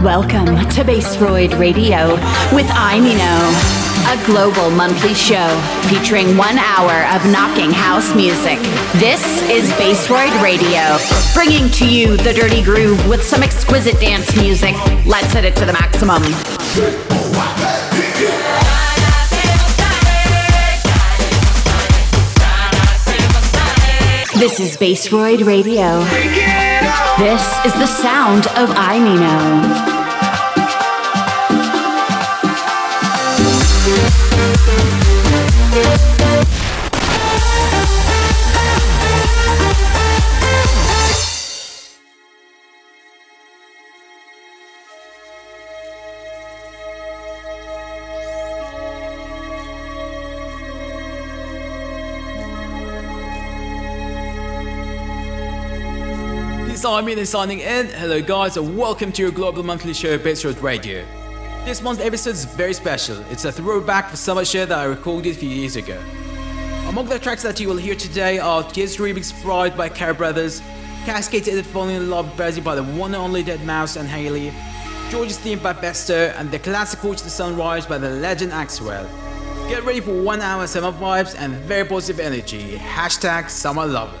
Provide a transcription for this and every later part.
Welcome to Bassroyd Radio with Imino, a global monthly show featuring one hour of knocking house music. This is Bassroyd Radio, bringing to you the dirty groove with some exquisite dance music. Let's hit it to the maximum. This is Bassroyd Radio. This is the sound of Imino. Simon signing in. Hello guys and welcome to your global monthly show Bassroyd Radio. This month's episode is very special. It's a throwback for summer show that I recorded a few years ago. Among the tracks that you will hear today are Kiss Remix Fried by Car Brothers, Kaskade Edit Falling in Love Busy by the one and only Deadmau5 and Haley, George's Theme by Besto, and the classic Watch the Sunrise by the legend Axwell. Get ready for one hour summer vibes and very positive energy. Hashtag Summer Love.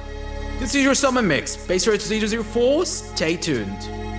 This is your summer mix. Bassroyd 004. Stay tuned.